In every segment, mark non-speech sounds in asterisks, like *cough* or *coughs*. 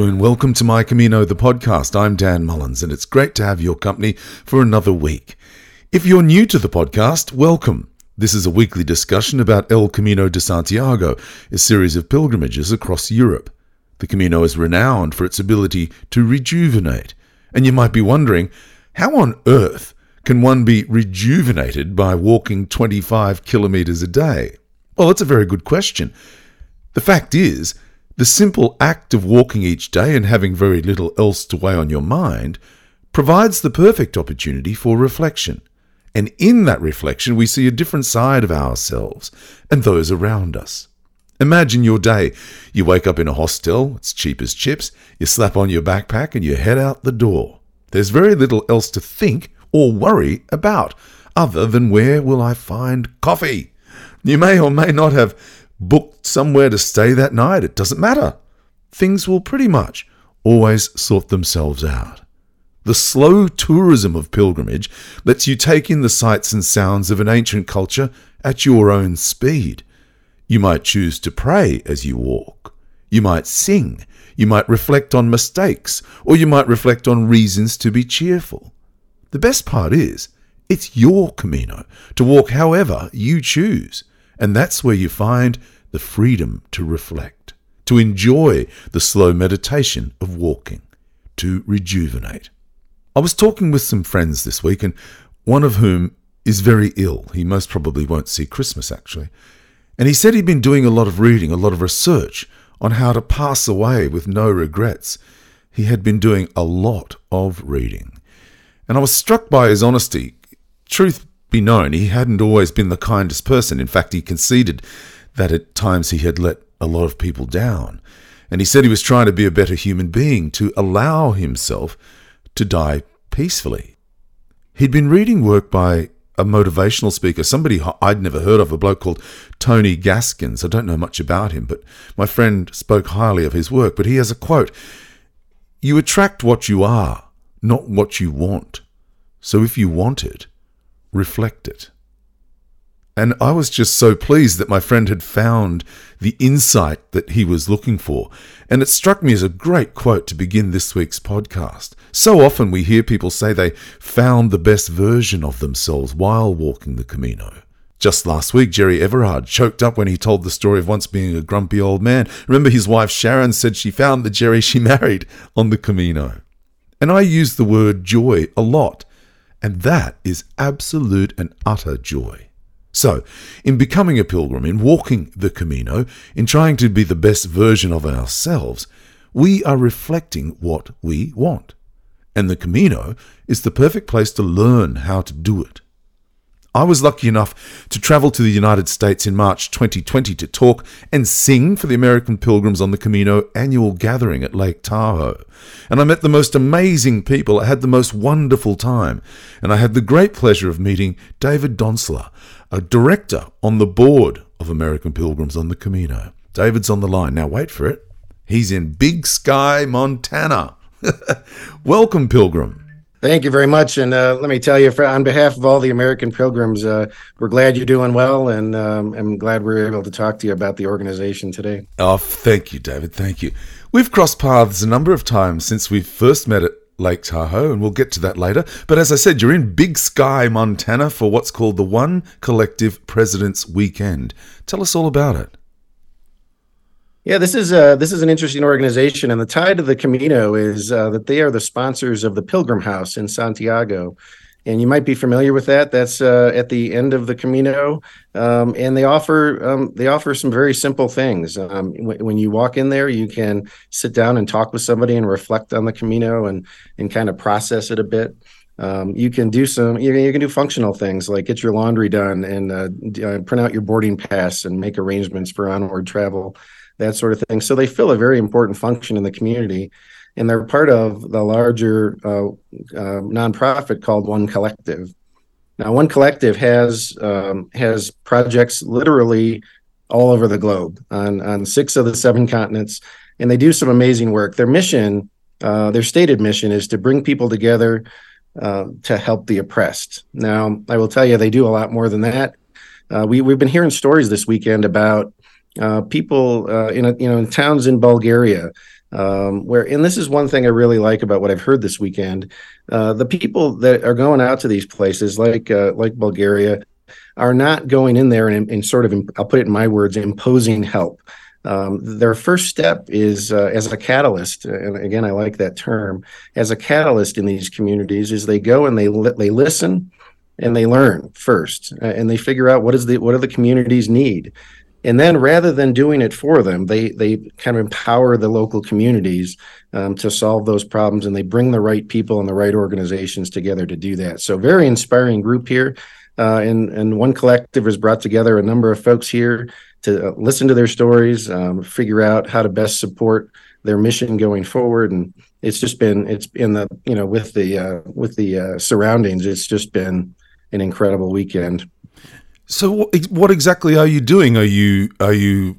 And welcome to My Camino, the podcast. I'm Dan Mullins, and it's great to have your company for another week. If you're new to the podcast, welcome. This is a weekly discussion about El Camino de Santiago, a series of pilgrimages across Europe. The Camino is renowned for its ability to rejuvenate. And you might be wondering, how on earth can one be rejuvenated by walking 25 kilometers a day? Well, that's a very good question. The fact is, the simple act of walking each day and having very little else to weigh on your mind provides the perfect opportunity for reflection. And in that reflection, we see a different side of ourselves and those around us. Imagine your day. You wake up in a hostel, it's cheap as chips, you slap on your backpack and you head out the door. There's very little else to think or worry about other than where will I find coffee? You may or may not have booked somewhere to stay that night, it doesn't matter. Things will pretty much always sort themselves out. The slow tourism of pilgrimage lets you take in the sights and sounds of an ancient culture at your own speed. You might choose to pray as you walk. You might sing. You might reflect on mistakes, or you might reflect on reasons to be cheerful. The best part is, it's your Camino to walk however you choose. And that's where you find the freedom to reflect, to enjoy the slow meditation of walking, to rejuvenate. I was talking with some friends this week, and one of whom is very ill. He most probably won't see Christmas, actually. And he said he'd been doing a lot of reading, a lot of research on how to pass away with no regrets. He had been doing a lot of reading. And I was struck by his honesty. Truth be known, he hadn't always been the kindest person. In fact, he conceded that at times he had let a lot of people down. And he said he was trying to be a better human being, to allow himself to die peacefully. He'd been reading work by a motivational speaker, somebody I'd never heard of, a bloke called Tony Gaskins. I don't know much about him, but my friend spoke highly of his work. But he has a quote You attract what you are, not what you want. So if you want it, reflect it. And I was just so pleased that my friend had found the insight that he was looking for. And it struck me as a great quote to begin this week's podcast. So often we hear people say they found the best version of themselves while walking the Camino. Just last week, Jerry Everard choked up when he told the story of once being a grumpy old man. Remember, his wife Sharon said she found the Jerry she *laughs* married on the Camino. And I use the word joy a lot and that is absolute and utter joy. So, in becoming a pilgrim, in walking the Camino, in trying to be the best version of ourselves, we are reflecting what we want. And the Camino is the perfect place to learn how to do it. I was lucky enough to travel to the United States in March 2020 to talk and sing for the American Pilgrims on the Camino annual gathering at Lake Tahoe. And I met the most amazing people. I had the most wonderful time. And I had the great pleasure of meeting David Donselar, a director on the board of American Pilgrims on the Camino. David's on the line. Now, wait for it. He's in Big Sky, Montana. *laughs* Welcome, Pilgrim. Thank you very much. And uh, let me tell you, for, on behalf of all the American pilgrims, uh, we're glad you're doing well. And um, I'm glad we're able to talk to you about the organization today. Oh, thank you, David. Thank you. We've crossed paths a number of times since we first met at Lake Tahoe, and we'll get to that later. But as I said, you're in Big Sky, Montana for what's called the One Collective President's Weekend. Tell us all about it. Yeah, this is uh, this is an interesting organization, and the tie to the Camino is uh, that they are the sponsors of the Pilgrim House in Santiago, and you might be familiar with that. That's uh, at the end of the Camino, um, and they offer um, they offer some very simple things. Um, w- when you walk in there, you can sit down and talk with somebody and reflect on the Camino and and kind of process it a bit. Um, you can do some you, you, can do functional things like get your laundry done and uh, uh, print out your boarding pass and make arrangements for onward travel that sort of thing. So they fill a very important function in the community, and they're part of the larger uh, uh, nonprofit called One Collective. Now, One Collective has um, has projects literally all over the globe on on six of the seven continents, and they do some amazing work. Their mission, uh, their stated mission, is to bring people together uh, to help the oppressed. Now, I will tell you, they do a lot more than that. Uh, we we've been hearing stories this weekend about uh, people uh, in a, you know in towns in Bulgaria Um, where and this is one thing I really like about what I've heard this weekend. Uh, the people that are going out to these places, like uh, like Bulgaria, are not going in there and, and, sort of I'll put it in my words, imposing help. Um, their first step is uh, as a catalyst, and again, I like that term as a catalyst in these communities. Is they go and they li- they listen and they learn first, and they figure out what is the what do the communities need and then rather than doing it for them they they kind of empower the local communities um, to solve those problems and they bring the right people and the right organizations together to do that. So very inspiring group here uh, and and one collective has brought together a number of folks here to uh, listen to their stories um, figure out how to best support their mission going forward. And it's just been it's in the you know with the uh, with the uh, surroundings it's just been an incredible weekend so what, what exactly are you doing? Are you are you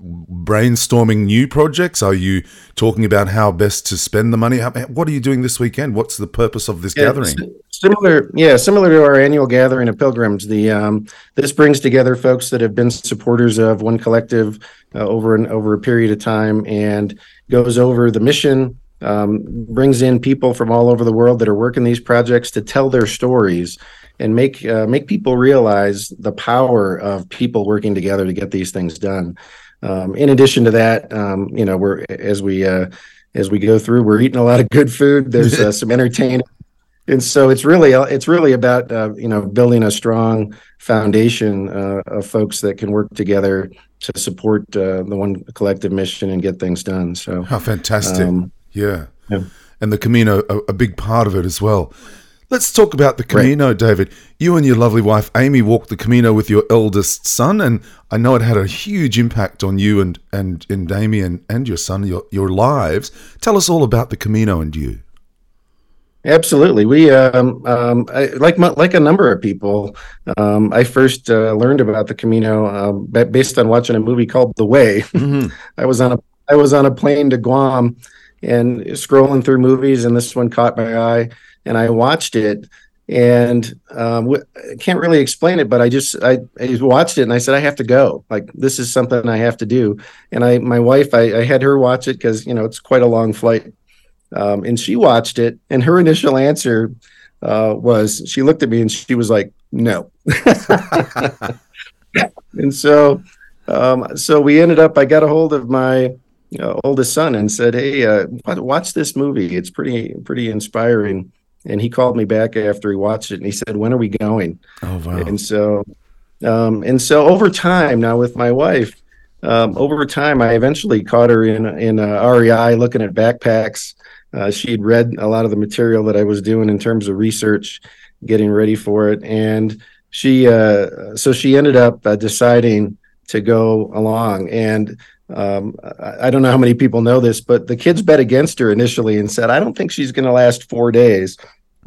brainstorming new projects? Are you talking about how best to spend the money? what are you doing this weekend? What's the purpose of this yeah, gathering? Similar, yeah, similar to our annual gathering of pilgrims. The um, this brings together folks that have been supporters of one collective uh, over and over a period of time, and goes over the mission. Um, brings in people from all over the world that are working these projects to tell their stories and make uh, make people realize the power of people working together to get these things done. Um, in addition to that, um, you know, we're as we uh, as we go through, we're eating a lot of good food. There's uh, *laughs* some entertainment, and so it's really it's really about uh, you know building a strong foundation uh, of folks that can work together to support uh, the one collective mission and get things done. So how fantastic! Um, yeah. yeah. and the Camino a, a big part of it as well. Let's talk about the Camino, right. David. You and your lovely wife Amy walked the Camino with your eldest son, and I know it had a huge impact on you and and and Damien and your son, your your lives. Tell us all about the Camino and you. Absolutely, we um, um, I, like like a number of people. Um, I first uh, learned about the Camino um, based on watching a movie called The Way. Mm-hmm. *laughs* I was on a I was on a plane to Guam and scrolling through movies, and this one caught my eye and I watched it and um, can't really explain it, but I just I, I, watched it and I said I have to go. Like this is something I have to do. And I my wife I, I had her watch it because you know it's quite a long flight, um, and she watched it and her initial answer uh, was she looked at me and she was like no, *laughs* and so um, so we ended up I got a hold of my uh, oldest son and said hey uh, watch this movie it's pretty pretty inspiring and he called me back after he watched it and he said when are we going? Oh wow. And so um, and so over time now with my wife um, over time i eventually caught her in in uh, rei looking at backpacks. Uh, she had read a lot of the material that i was doing in terms of research getting ready for it. And she uh, so she ended up uh, deciding to go along. And um, I, I don't know how many people know this, but the kids bet against her initially and said, I don't think she's going to last four days.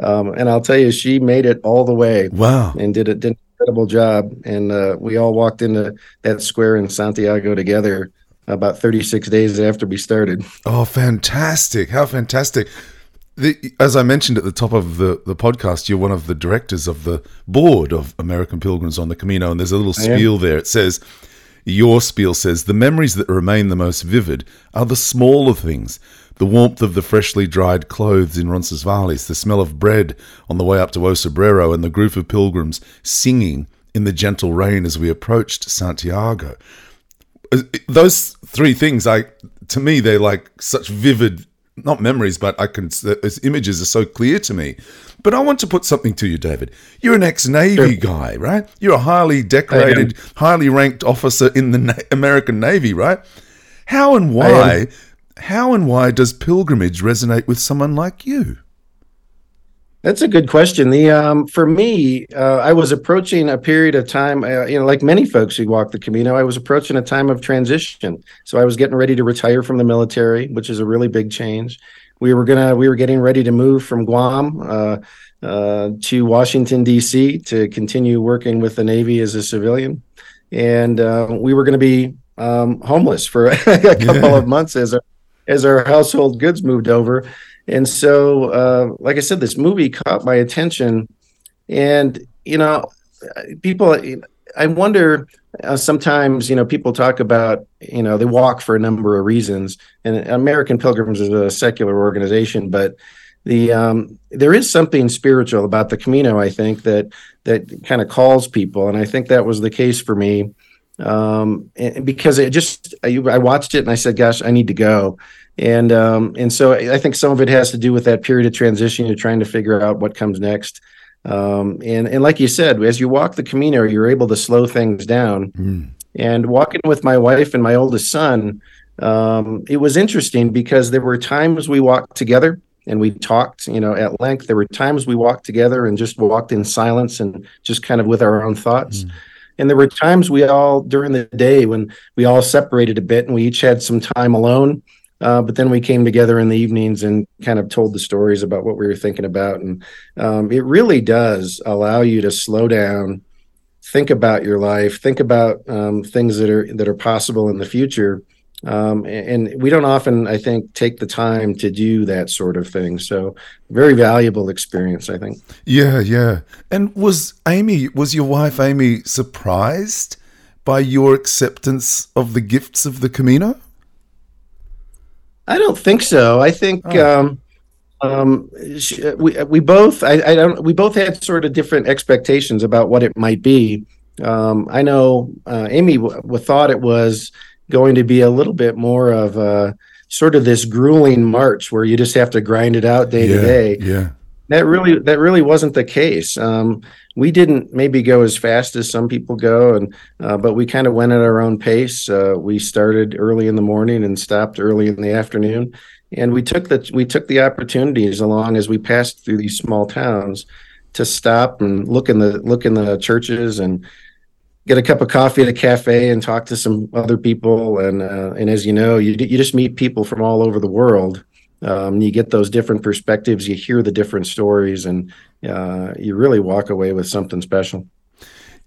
Um, and I'll tell you, she made it all the way. Wow. And did, a, did an incredible job. And uh, we all walked into that square in Santiago together about 36 days after we started. Oh, fantastic. How fantastic. The, as I mentioned at the top of the, the podcast, you're one of the directors of the board of American Pilgrims on the Camino, and there's a little spiel there. It says, your spiel says the memories that remain the most vivid are the smaller things the warmth of the freshly dried clothes in Roncesvalles, the smell of bread on the way up to O Cebreiro, and the group of pilgrims singing in the gentle rain as we approached Santiago. Uh, those three things, I to me, they're like such vivid not memories, but I can. Those images are so clear to me. But I want to put something to you, David. You're an ex-Navy sure. guy, right? You're a highly decorated, highly ranked officer in the Na- American Navy, right? How and why? How and why does pilgrimage resonate with someone like you? That's a good question. The um, for me, uh, I was approaching a period of time. Uh, you know, like many folks who walk the Camino, I was approaching a time of transition. So I was getting ready to retire from the military, which is a really big change. We were gonna we were getting ready to move from Guam uh, uh to Washington D.C. to continue working with the Navy as a civilian, and uh, we were going to be um, homeless for *laughs* a couple of months as our as our household goods moved over and so, uh, like I said, this movie caught my attention, and you know, people. I wonder uh, sometimes, you know, people talk about, you know, they walk for a number of reasons, and American Pilgrims is a secular organization, but the um, there is something spiritual about the Camino. I think that that kind of calls people, and I think that was the case for me um, because it just I, I, watched it and I said, "Gosh, I need to go," and um, and so I think some of it has to do with that period of transition. You're trying to figure out what comes next, um, and and like you said, as you walk the Camino, you're able to slow things down. Mm. And walking with my wife and my oldest son, um, it was interesting because there were times we walked together and we talked, you know, at length. There were times we walked together and just walked in silence and just kind of with our own thoughts. Mm. And there were times we all during the day when we all separated a bit and we each had some time alone. Uh, but then we came together in the evenings and kind of told the stories about what we were thinking about. And um, it really does allow you to slow down, think about your life, think about um, things that are that are possible in the future, um, and we don't often i think take the time to do that sort of thing. So very valuable experience i think. Yeah yeah. And was amy was your wife amy surprised by your acceptance of the gifts of the camino i don't think so i think oh. um, um, we we both I, I don't we both had sort of different expectations about what it might be. Um, I know uh, Amy w- w- thought it was going to be a little bit more of a sort of this grueling march where you just have to grind it out day yeah, to day. Yeah. That really that really wasn't the case. Um, we didn't maybe go as fast as some people go, and uh, but we kind of went at our own pace. Uh, we started early in the morning and stopped early in the afternoon, and we took the we took the opportunities along as we passed through these small towns to stop and look in the look in the churches and get a cup of coffee at a cafe and talk to some other people. And uh, and as you know, you you just meet people from all over the world. Um, you get those different perspectives. You hear the different stories, and uh, you really walk away with something special.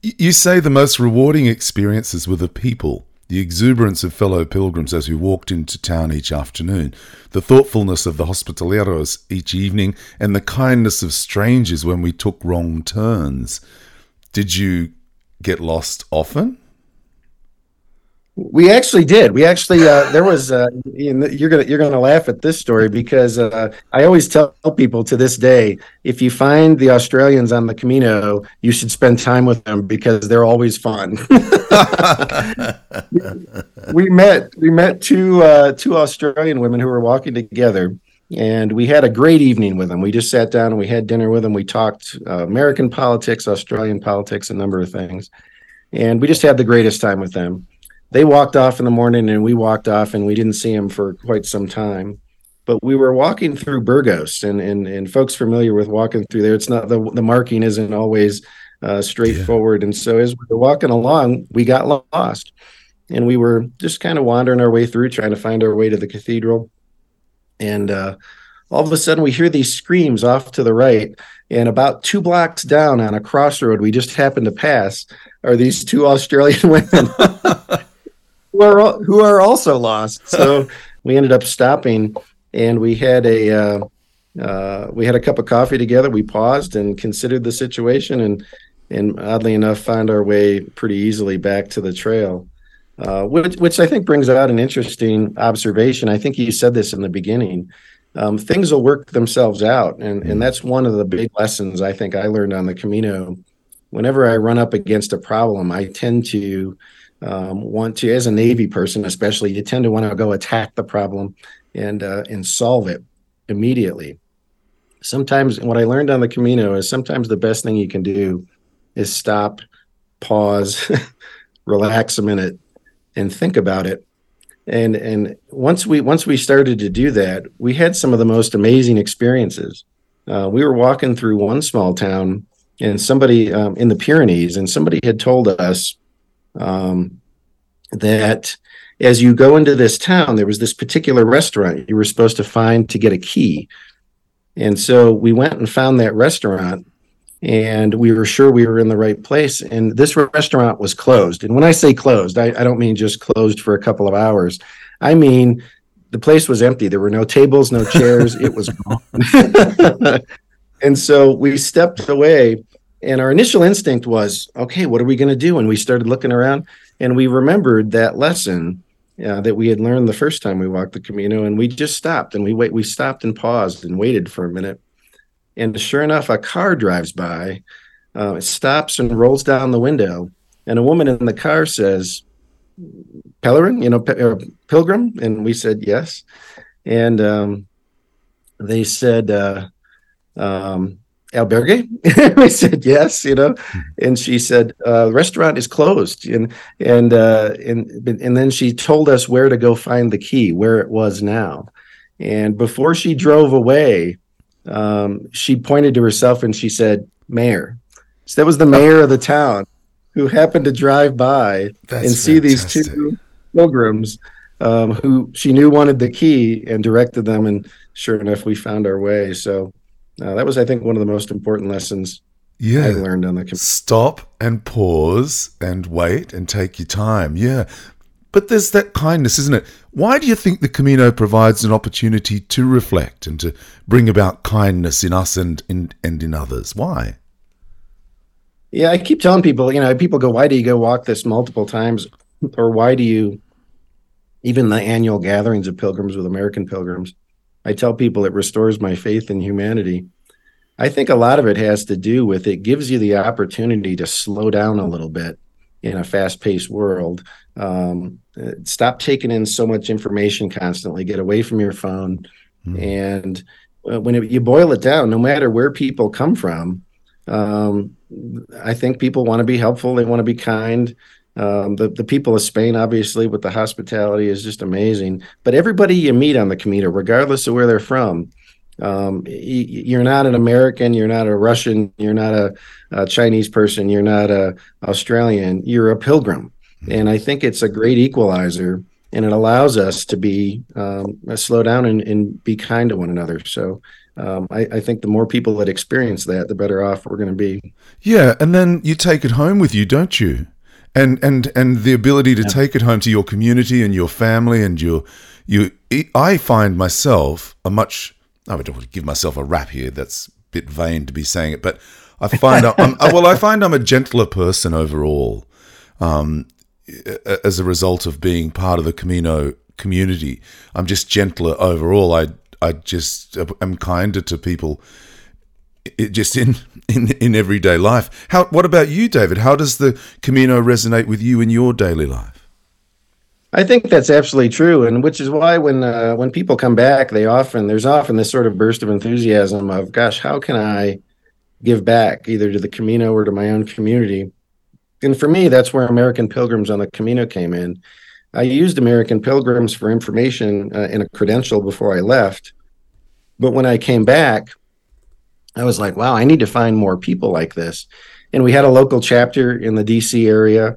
You say the most rewarding experiences were the people, the exuberance of fellow pilgrims as we walked into town each afternoon, the thoughtfulness of the hospitaleros each evening, and the kindness of strangers when we took wrong turns. Did you get lost often? We actually did. We actually uh, there was uh, you're gonna you're gonna laugh at this story because uh, I always tell people to this day if you find the Australians on the Camino, you should spend time with them because they're always fun. *laughs* we met we met two uh, two Australian women who were walking together, and we had a great evening with them. We just sat down and we had dinner with them. We talked uh, American politics, Australian politics, a number of things, and we just had the greatest time with them. They walked off in the morning, and we walked off, and we didn't see them for quite some time. But we were walking through Burgos, and and and folks familiar with walking through there, it's not the the marking isn't always uh, straightforward, yeah. and so as we were walking along, we got lost, and we were just kind of wandering our way through, trying to find our way to the cathedral and uh, all of a sudden we hear these screams off to the right and about two blocks down on a crossroad we just happened to pass are these two australian *laughs* women *laughs* who are who are also lost so *laughs* we ended up stopping and we had a uh, uh, we had a cup of coffee together we paused and considered the situation and and oddly enough found our way pretty easily back to the trail uh, which, which I think brings out an interesting observation. I think you said this in the beginning. Um, things will work themselves out, and and mm-hmm. that's one of the big lessons I think I learned on the Camino. Whenever I run up against a problem, I tend to um, want to, as a Navy person especially, you tend to want to go attack the problem and uh, and solve it immediately. Sometimes, what I learned on the Camino is sometimes the best thing you can do is stop, pause, *laughs* relax a minute, and think about it and and once we once we started to do that we had some of the most amazing experiences uh, we were walking through one small town and somebody um, in the pyrenees and somebody had told us um, that as you go into this town there was this particular restaurant you were supposed to find to get a key and so we went and found that restaurant and we were sure we were in the right place. And this restaurant was closed. And when I say closed, I, I don't mean just closed for a couple of hours. I mean the place was empty. There were no tables, no chairs. it was gone. *laughs* and so we stepped away and our initial instinct was, okay, what are we going to do? And we started looking around, and we remembered that lesson uh, that we had learned the first time we walked the Camino, and we just stopped and we wait. We stopped and paused and waited for a minute, and sure enough, a car drives by. Uh, it stops and rolls down the window, and a woman in the car says, "Pellerin, you know, pilgrim," and we said yes, and um, they said. Uh, um, albergue? *laughs* We said yes you know? Hmm. and she said uh, restaurant is closed. And and uh, and and then she told us where to go find the key where it was now. And before she drove away um, she pointed to herself and she said mayor. So that was the mayor of the town who happened to drive by That's and see fantastic. these two pilgrims um, who she knew wanted the key and directed them. And sure enough we found our way. So uh, that was, I think, one of the most important lessons yeah. I learned on the computer. Stop and pause and wait and take your time. Yeah. But there's that kindness, isn't it? Why do you think the Camino provides an opportunity to reflect and to bring about kindness in us and in, and in others? Why? Yeah, I keep telling people, you know, people go, why do you go walk this multiple times? Or why do you, even the annual gatherings of pilgrims with American pilgrims, I tell people it restores my faith in humanity. I think a lot of it has to do with it gives you the opportunity to slow down a little bit in a fast paced world. Um, stop taking in so much information constantly, get away from your phone. Mm. And uh, when it, you boil it down, no matter where people come from, um, I think people want to be helpful, they want to be kind. Um, the the people of Spain, obviously, with the hospitality is just amazing. But everybody you meet on the Camino, regardless of where they're from, um, you're not an American, you're not a Russian, you're not a, a Chinese person, you're not a Australian, you're a pilgrim, and I think it's a great equalizer, and it allows us to be um, slow down and, and be kind to one another. So. Um, I, I, think the more people that experience that, the better off we're going to be. Yeah, and then you take it home with you, don't you? And and and the ability to yeah. take it home to your community and your family and your you I find myself a much I would give myself a rap here that's a bit vain to be saying it but I find I'm, well I find I'm a gentler person overall um, as a result of being part of the Camino community I'm just gentler overall I I just am kinder to people it just in, in in everyday life. How? What about you, David? How does the Camino resonate with you in your daily life? I think that's absolutely true, and which is why when uh, when people come back, they often there's often this sort of burst of enthusiasm of, "Gosh, how can I give back either to the Camino or to my own community?" And for me, that's where American Pilgrims on the Camino came in. I used American Pilgrims for information uh, and a credential before I left, but when I came back, I was like, wow, I need to find more people like this. And we had a local chapter in the DC area.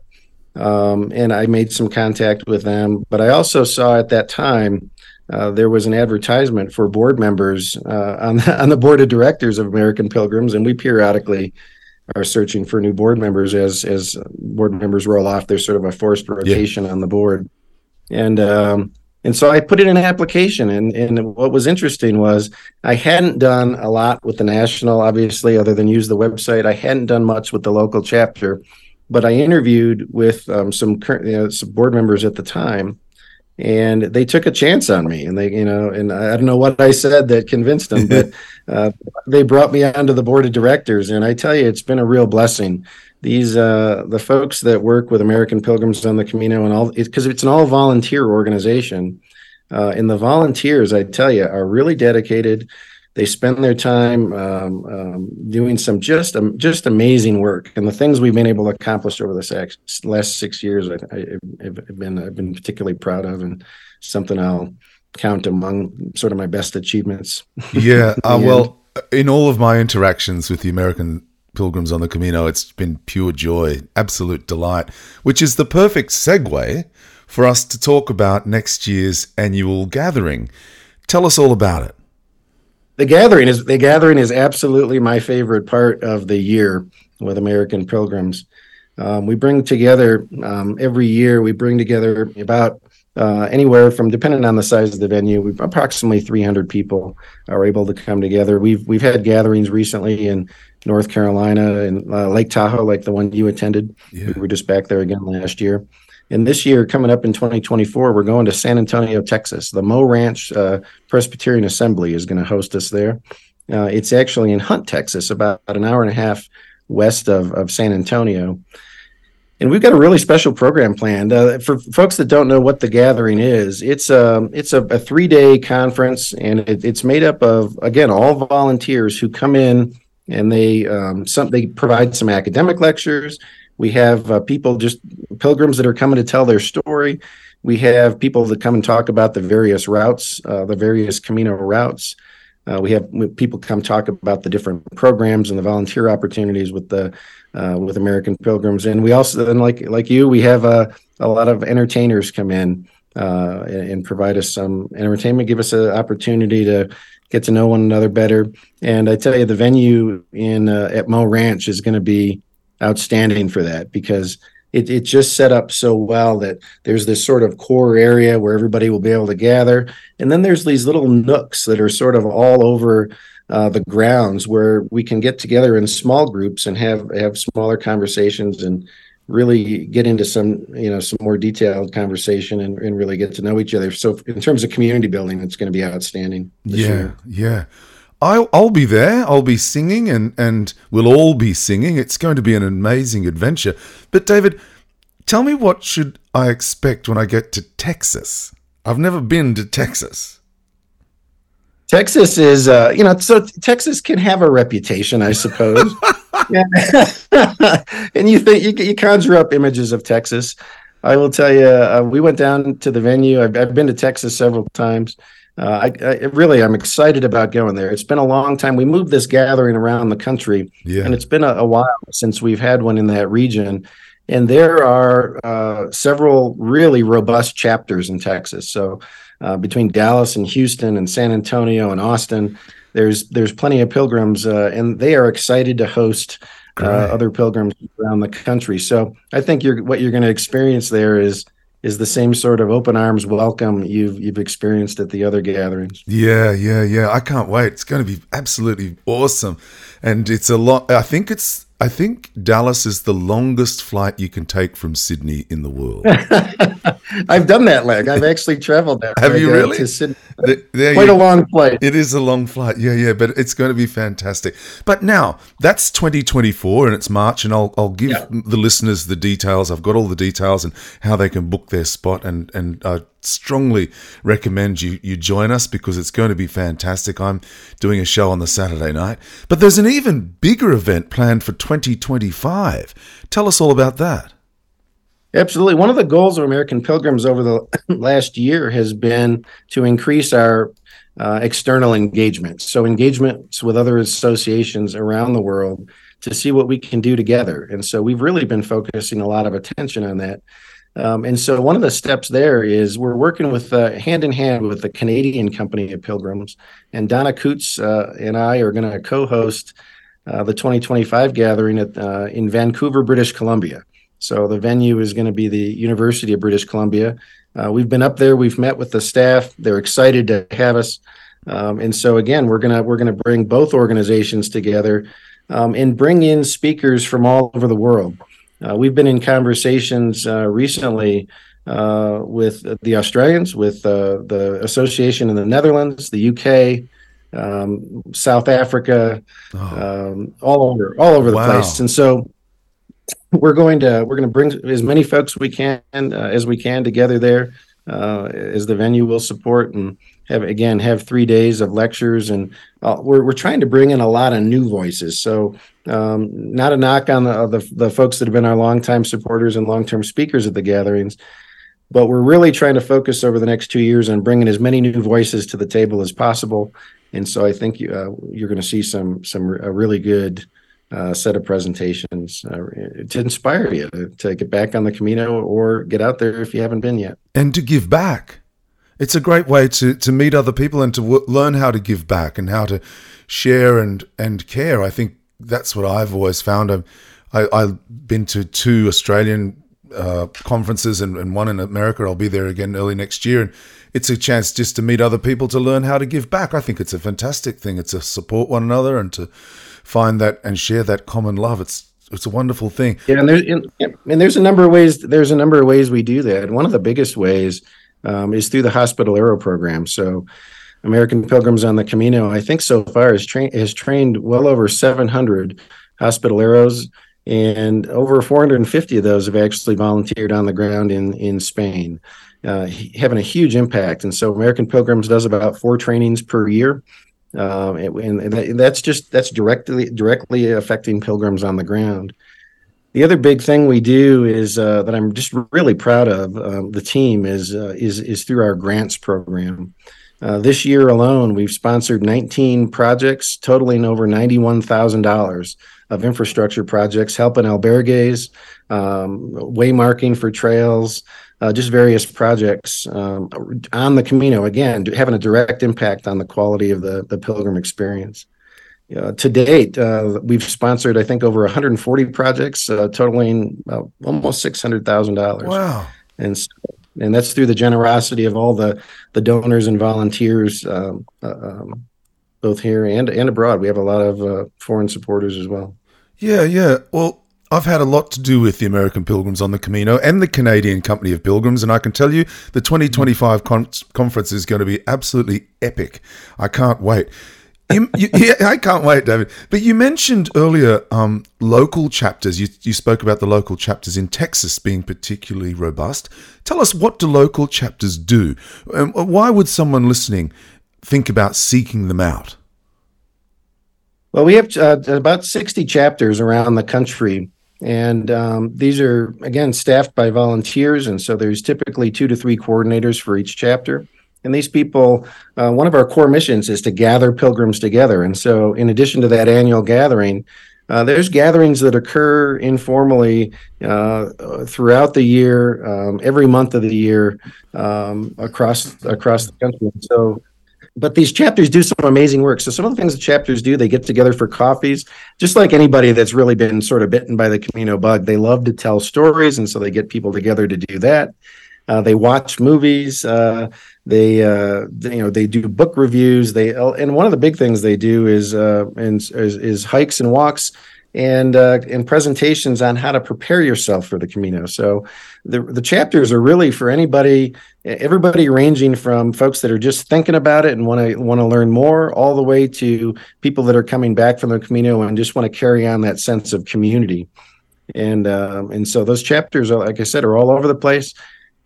Um, and I made some contact with them. But I also saw at that time uh, there was an advertisement for board members uh, on, the, *laughs* on the board of directors of American Pilgrims. And we periodically are searching for new board members as as board members roll off. There's sort of a forced rotation yeah. on the board. And um, and so I put in an application. And, and what was interesting was I hadn't done a lot with the national, obviously, other than use the website. I hadn't done much with the local chapter, but I interviewed with um, some current you know, some board members at the time. And they took a chance on me, and they, you know, and I don't know what I said that convinced them, but *laughs* uh, they brought me onto the board of directors, and I tell you, it's been a real blessing these uh, the folks that work with American Pilgrims on the Camino and all because it's an all volunteer organization, uh, and the volunteers I tell you are really dedicated. They spend their time um, um, doing some just um, just amazing work, and the things we've been able to accomplish over the last six years, I, have been I've been particularly proud of, and something I'll count among sort of my best achievements. Yeah, *laughs* uh, well, in all of my interactions with the American Pilgrims on the Camino. It's been pure joy, absolute delight, which is the perfect segue for us to talk about next year's annual gathering. Tell us all about it. The gathering is the gathering is absolutely my favorite part of the year with American Pilgrims. Um, we bring together um, every year. We bring together about uh, anywhere from depending on the size of the venue, we've approximately 300 people are able to come together. We've we've had gatherings recently in North Carolina and uh, Lake Tahoe, like the one you attended. Yeah. We were just back there again last year. And this year, coming up in 2024, we're going to San Antonio, Texas. The Mo Ranch uh, Presbyterian Assembly is going to host us there. Uh, it's actually in Hunt, Texas, about, an hour and a half west of, of San Antonio. And we've got a really special program planned. Uh, for folks that don't know what the gathering is, it's a um, it's a, a three day conference, and it, it's made up of again all volunteers who come in and they um, some they provide some academic lectures. We have uh, people just pilgrims that are coming to tell their story. We have people that come and talk about the various routes, uh, the various Camino routes. Uh, we have people come talk about the different programs and the volunteer opportunities with the uh, with American Pilgrims, and we also and like like you, we have a a lot of entertainers come in uh, and, and, provide us some entertainment, give us an opportunity to get to know one another better. And I tell you, the venue in uh, at Mo Ranch is going to be outstanding for that because it, it just set up so well that there's this sort of core area where everybody will be able to gather. And then there's these little nooks that are sort of all over uh, the grounds where we can get together in small groups and have have smaller conversations and really get into some you know some more detailed conversation and, and really get to know each other so in terms of community building it's going to be outstanding yeah year. yeah I'll, I'll be there. I'll be singing, and, and we'll all be singing. It's going to be an amazing adventure. But David, tell me what should I expect when I get to Texas? I've never been to Texas. Texas is, uh, you know, so Texas can have a reputation, I suppose. *laughs* *laughs* and you think you, you conjure up images of Texas. I will tell you, uh, we went down to the venue. I've, I've been to Texas several times. Uh, I, I, really, I'm excited about going there. It's been a long time. We moved this gathering around the country, yeah. and it's been a, a, while since we've had one in that region. And there are uh, several really robust chapters in Texas. So uh, between Dallas and Houston and San Antonio and Austin, there's there's plenty of pilgrims, uh, and they are excited to host uh, other pilgrims around the country. So I think you're what you're going to experience there is is the same sort of open arms welcome you've you've experienced at the other gatherings. Yeah, yeah, yeah. I can't wait. It's going to be absolutely awesome, and it's a lot. I think it's I think Dallas is the longest flight you can take from Sydney in the world. *laughs* I've done that leg. I've actually traveled that. Have you really? To Sydney. There Quite you, a long flight. It is a long flight. Yeah, yeah, but it's going to be fantastic. But now that's 2024 and it's March, and I'll I'll give Yeah. the listeners the details. I've got all the details and how they can book their spot, and and I strongly recommend you you join us because it's going to be fantastic. I'm doing a show on the Saturday night, but there's an even bigger event planned for 2025. Tell us all about that. Absolutely. One of the goals of American Pilgrims over the *laughs* last year has been to increase our uh, external engagement. So, engagements with other associations around the world to see what we can do together. And so, we've really been focusing a lot of attention on that. Um, and so, one of the steps there is we're working with uh, hand in hand with the Canadian Company of Pilgrims. And Donna Coots uh, and I are going to co host uh, the 2025 gathering at, uh, in Vancouver, British Columbia. So the venue is going to be the University of British Columbia. Uh, we've been up there. We've met with the staff. They're excited to have us. Um, and so again, we're gonna we're gonna bring both organizations together um, and bring in speakers from all over the world. Uh, we've been in conversations uh, recently uh, with the Australians, with uh, the association in the Netherlands, the UK, um, South Africa, um, all over all over the Wow. place. And so we're going to we're going to bring as many folks we can uh, as we can together there uh, as the venue will support and have again have three days of lectures and uh, we're, we're trying to bring in a lot of new voices. So um, not a knock on the, the the folks that have been our longtime supporters and long-term speakers at the gatherings but we're really trying to focus over the next two years on bringing as many new voices to the table as possible. And so i think you, uh, you're going to see some some really good uh, set of presentations uh, to inspire you to, to get back on the Camino or get out there if you haven't been yet. and to give back. It's a great way to, to meet other people and to w- learn how to give back and how to share and, and care. I think that's what I've always found. I've, I, I've been to two Australian uh, conferences and, and one in America. I'll be there again early next year. And it's a chance just to meet other people to learn how to give back. I think it's a fantastic thing. It's to support one another and to find that and share that common love. It's it's a wonderful thing. Yeah, and there's and, and there's a number of ways. There's a number of ways we do that. One of the biggest ways um, is through the Hospital Hospitalero program. So, American Pilgrims on the Camino, I think so far has trained has trained well over 700 Hospitaleros, and over 450 of those have actually volunteered on the ground in in Spain, uh, having a huge impact. And so, American Pilgrims does about four trainings per year. Um, and, and that's just that's directly directly affecting pilgrims on the ground. The other big thing we do is uh, that I'm just really proud of um, the team is uh, is is through our grants program. Uh, this year alone, we've sponsored 19 projects totaling over $91,000 of infrastructure projects, helping albergues, um, waymarking for trails, uh, just various projects um, on the Camino. Again, having a direct impact on the quality of the the pilgrim experience. Uh, to date, uh, we've sponsored, I think, over 140 projects, uh, totaling almost six hundred thousand dollars. Wow! And and that's through the generosity of all the the donors and volunteers, um, uh, um, both here and and abroad. We have a lot of uh, foreign supporters as well. Yeah, yeah. Well, I've had a lot to do with the American Pilgrims on the Camino and the Canadian Company of Pilgrims, and I can tell you the 2025 con- conference is going to be absolutely epic. I can't wait. You, you, *laughs* yeah, I can't wait, David. But you mentioned earlier um, local chapters. You, you spoke about the local chapters in Texas being particularly robust. Tell us what do local chapters do? And why would someone listening think about seeking them out? Well, we have uh, about 60 chapters around the country and um, these are, again, staffed by volunteers. And so there's typically two to three coordinators for each chapter. And these people, uh, one of our core missions is to gather pilgrims together. And so, in addition to that annual gathering, uh, there's gatherings that occur informally uh, throughout the year, um, every month of the year, um, across across the country. So but these chapters do some amazing work. So some of the things the chapters do, they get together for coffees, just like anybody that's really been sort of bitten by the Camino bug. They love to tell stories, and so they get people together to do that. Uh, they watch movies. Uh, they, uh, they, you know, they do book reviews. They and one of the big things they do is uh, is, is hikes and walks and uh, and presentations on how to prepare yourself for the Camino. So the the chapters are really for anybody, everybody ranging from folks that are just thinking about it and want to want to learn more, all the way to people that are coming back from the Camino and just want to carry on that sense of community. And um, and so those chapters are, like I said, are all over the place.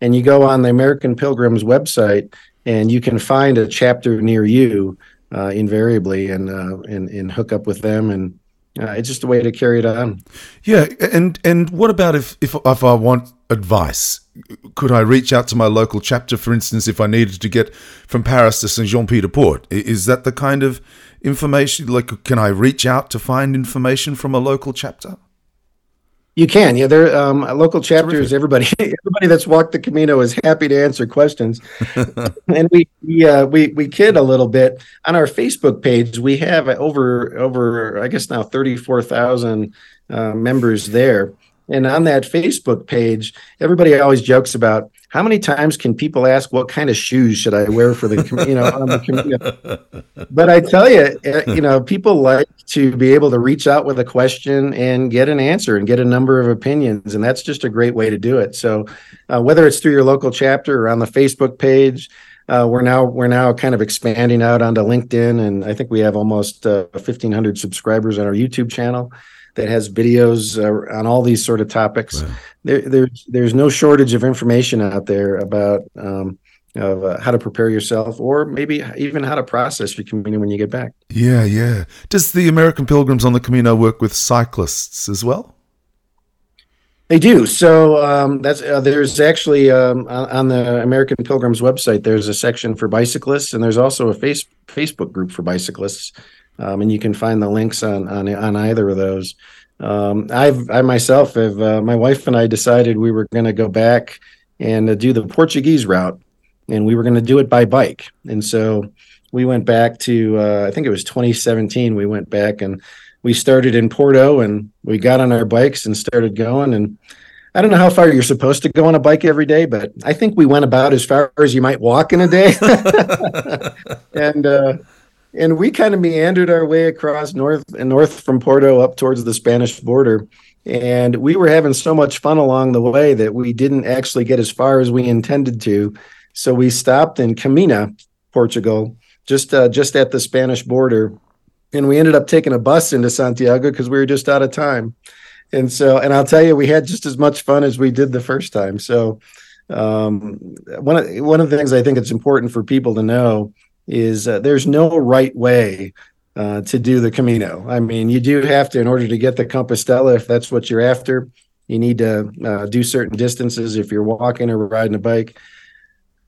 And you go on the American Pilgrims website, and you can find a chapter near you uh, invariably, and uh, and and hook up with them and uh, it's just a way to carry it on. Yeah, and and what about if if if I want advice? Could I reach out to my local chapter, for instance, if I needed to get from Paris to Saint Jean Pied de Port? Is that the kind of information? Like, can I reach out to find information from a local chapter? You can, yeah. There, um, local chapters. Everybody, *laughs* everybody that's walked the Camino is happy to answer questions. *laughs* and we, we, uh, we, we kid a little bit on our Facebook page. We have over, over, I guess now thirty four thousand uh, members there. And on that Facebook page, everybody always jokes about how many times can people ask what kind of shoes should I wear for the you know on the Camino? *laughs* But I tell you, eh, you know, people like to be able to reach out with a question and get an answer and get a number of opinions, and that's just a great way to do it. So, uh, whether it's through your local chapter or on the Facebook page. Uh, we're now we're now kind of expanding out onto LinkedIn, and I think we have almost uh, 1,500 subscribers on our YouTube channel that has videos uh, on all these sort of topics. Right. There, there's there's no shortage of information out there about um, of uh, how to prepare yourself, or maybe even how to process your Camino when you get back. Yeah, yeah. Does the American Pilgrims on the Camino work with cyclists as well? They do. So um, that's uh, there's actually um, on the American Pilgrims website. There's a section for bicyclists, and there's also a face Facebook group for bicyclists um, and you can find the links on on, on either of those. Um, I've I myself have uh, my wife and I decided we were going to go back and uh, do the Portuguese route, and we were going to do it by bike. And so we went back to uh, I think it was 2017. We went back and we started in Porto, and we got on our bikes and started going. And I don't know how far you're supposed to go on a bike every day, but I think we went about as far as you might walk in a day. *laughs* and uh, and we kind of meandered our way across north and north from Porto up towards the Spanish border. And we were having so much fun along the way that we didn't actually get as far as we intended to. So we stopped in Caminha, Portugal, just uh, just at the Spanish border, and we ended up taking a bus into Santiago because we were just out of time. And so, and I'll tell you, we had just as much fun as we did the first time. So, um, one of one of the things I think it's important for people to know is uh, there's no right way uh, to do the Camino. I mean, you do have to, in order to get the Compostela, if that's what you're after, you need to uh, do certain distances if you're walking or riding a bike.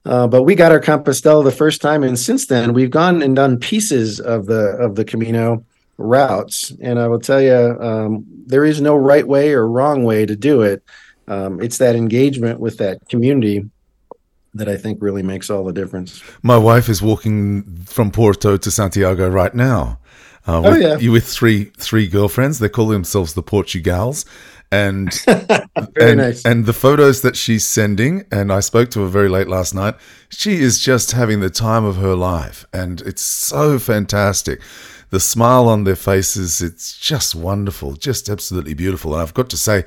Uh, but we got our Compostela the first time, and since then we've gone and done pieces of the of the Camino routes. And I will tell you, um, there is no right way or wrong way to do it. Um, it's that engagement with that community that I think really makes all the difference. My wife is walking from Porto to Santiago right now. Uh, oh, with, oh yeah, you with three three girlfriends. They call themselves the Portugals, and *laughs* and, nice. and the photos that she's sending. And I spoke to her very late last night. She is just having the time of her life, and it's so fantastic. The smile on their faces, it's just wonderful, just absolutely beautiful. And I've got to say,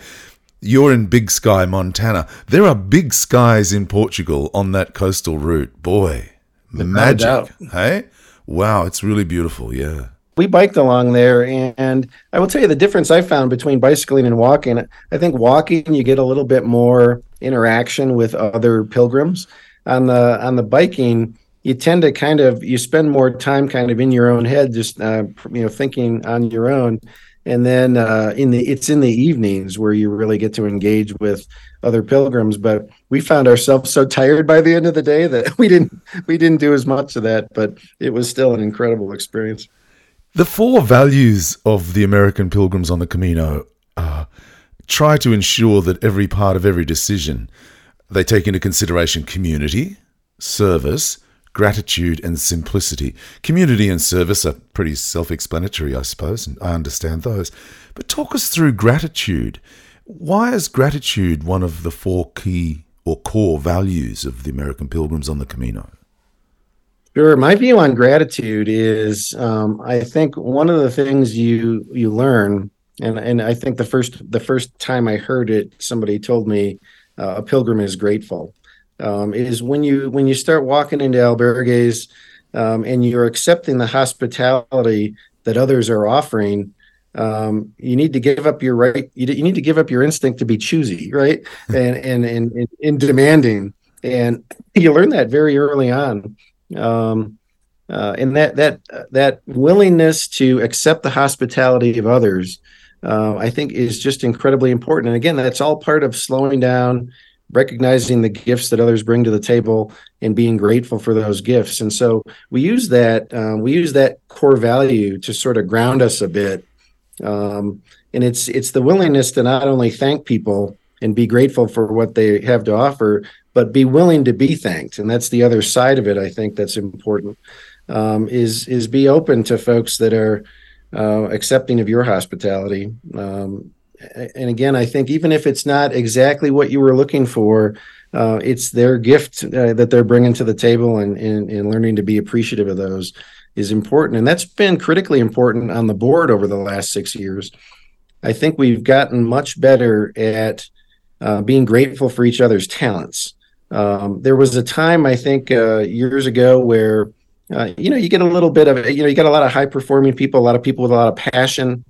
you're in Big Sky, Montana. There are big skies in Portugal on that coastal route. Boy, the magic. Hey? Wow, it's really beautiful. Yeah. We biked along there, and I will tell you the difference I found between bicycling and walking. I think walking, you get a little bit more interaction with other pilgrims. On the on the biking, you tend to kind of you spend more time kind of in your own head, just uh, you know thinking on your own and then uh, in the it's in the evenings where you really get to engage with other pilgrims but we found ourselves so tired by the end of the day that *laughs* we didn't we didn't do as much of that but it was still an incredible experience. The four values of the american pilgrims on the camino uh, try to ensure that every part of every decision they take into consideration community service gratitude and simplicity. Community and service are pretty self explanatory, I suppose, and I understand those. But talk us through gratitude. Why is gratitude one of the four key or core values of the American Pilgrims on the Camino? Sure. My view on gratitude is um, I think one of the things you you learn, and and I think the first the first time I heard it, somebody told me uh, a pilgrim is grateful um, is when you when you start walking into albergues um, and you're accepting the hospitality that others are offering um, you need to give up your right you, you, need to give up your instinct to be choosy right *laughs* and and and, and, and demanding and you learn that very early on um, uh, and that that that willingness to accept the hospitality of others uh, I think is just incredibly important. And again, that's all part of slowing down, recognizing the gifts that others bring to the table and being grateful for those gifts. And so we use that um, we use that core value to sort of ground us a bit. Um, and it's it's the willingness to not only thank people and be grateful for what they have to offer but be willing to be thanked. And that's the other side of it i think that's important um, is is be open to folks that are uh, accepting of your hospitality. Um, and again, I think even if it's not exactly what you were looking for, uh, it's their gift uh, that they're bringing to the table, and, and, and learning to be appreciative of those is important. And that's been critically important on the board over the last six years. I think we've gotten much better at uh, being grateful for each other's talents. Um, there was a time, I think, uh, years ago where uh, you know you get a little bit of you know you got a lot of high performing people, a lot of people with a lot of passion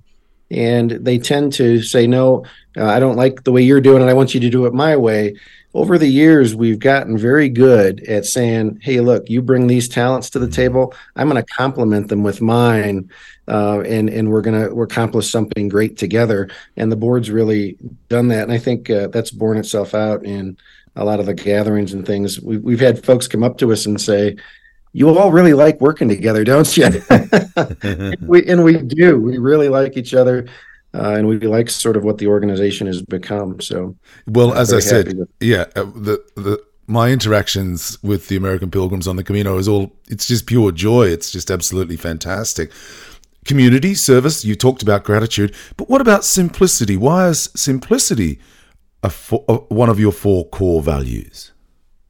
and they tend to say no uh, i don't like the way you're doing it. I want you to do it my way. Over the years we've gotten very good at saying hey look you bring these talents to the table. I'm going to complement them with mine uh, and and we're going to we're accomplish something great together. And the board's really done that. And i think uh, that's borne itself out in a lot of the gatherings and things. We've, we've had folks come up to us and say you all really like working together, don't you? *laughs* we, and we do. We really like each other. Uh, and we like sort of what the organization has become. So, well, as I said, yeah, uh, the the my interactions with the American Pilgrims on the Camino is all it's just pure joy. It's just absolutely fantastic. Community service. You talked about gratitude, but what about simplicity? Why is simplicity a, a one of your four core values?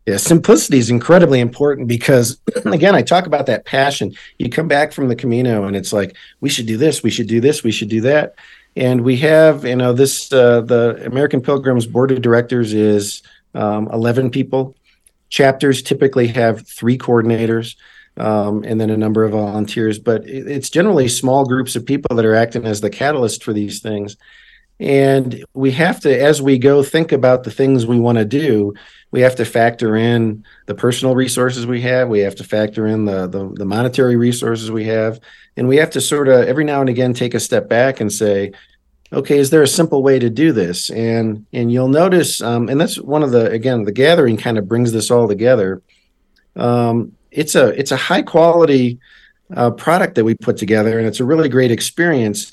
Yeah, simplicity is incredibly important because, *clears throat* again, I talk about that passion. You come back from the Camino and it's like, we should do this, we should do this, we should do that. And we have, you know, this, uh, the American Pilgrims Board of Directors is um, 11 people. Chapters typically have three coordinators um, and then a number of volunteers, but it's generally small groups of people that are acting as the catalyst for these things. And we have to, as we go think about the things we want to do, we have to factor in the personal resources we have. We have to factor in the, the, the monetary resources we have. And we have to sort of every now and again take a step back and say, okay, is there a simple way to do this? And and you'll notice, um, and that's one of the again, the gathering kind of brings this all together. Um, it's a it's a high quality uh, product that we put together, and it's a really great experience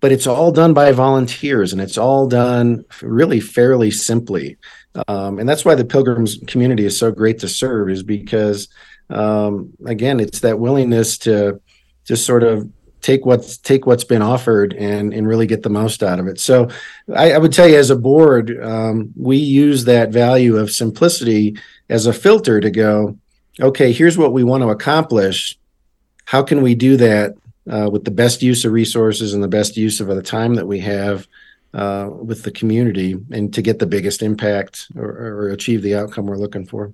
but it's all done by volunteers and it's all done really fairly simply. Um, and that's why the pilgrims community is so great to serve is because um, again it's that willingness to just sort of take what's take what's been offered and and really get the most out of it so i, I would tell you as a board um, we use that value of simplicity as a filter to go okay here's what we want to accomplish how can we do that uh, with the best use of resources and the best use of the time that we have uh, with the community and to get the biggest impact or, or achieve the outcome we're looking for.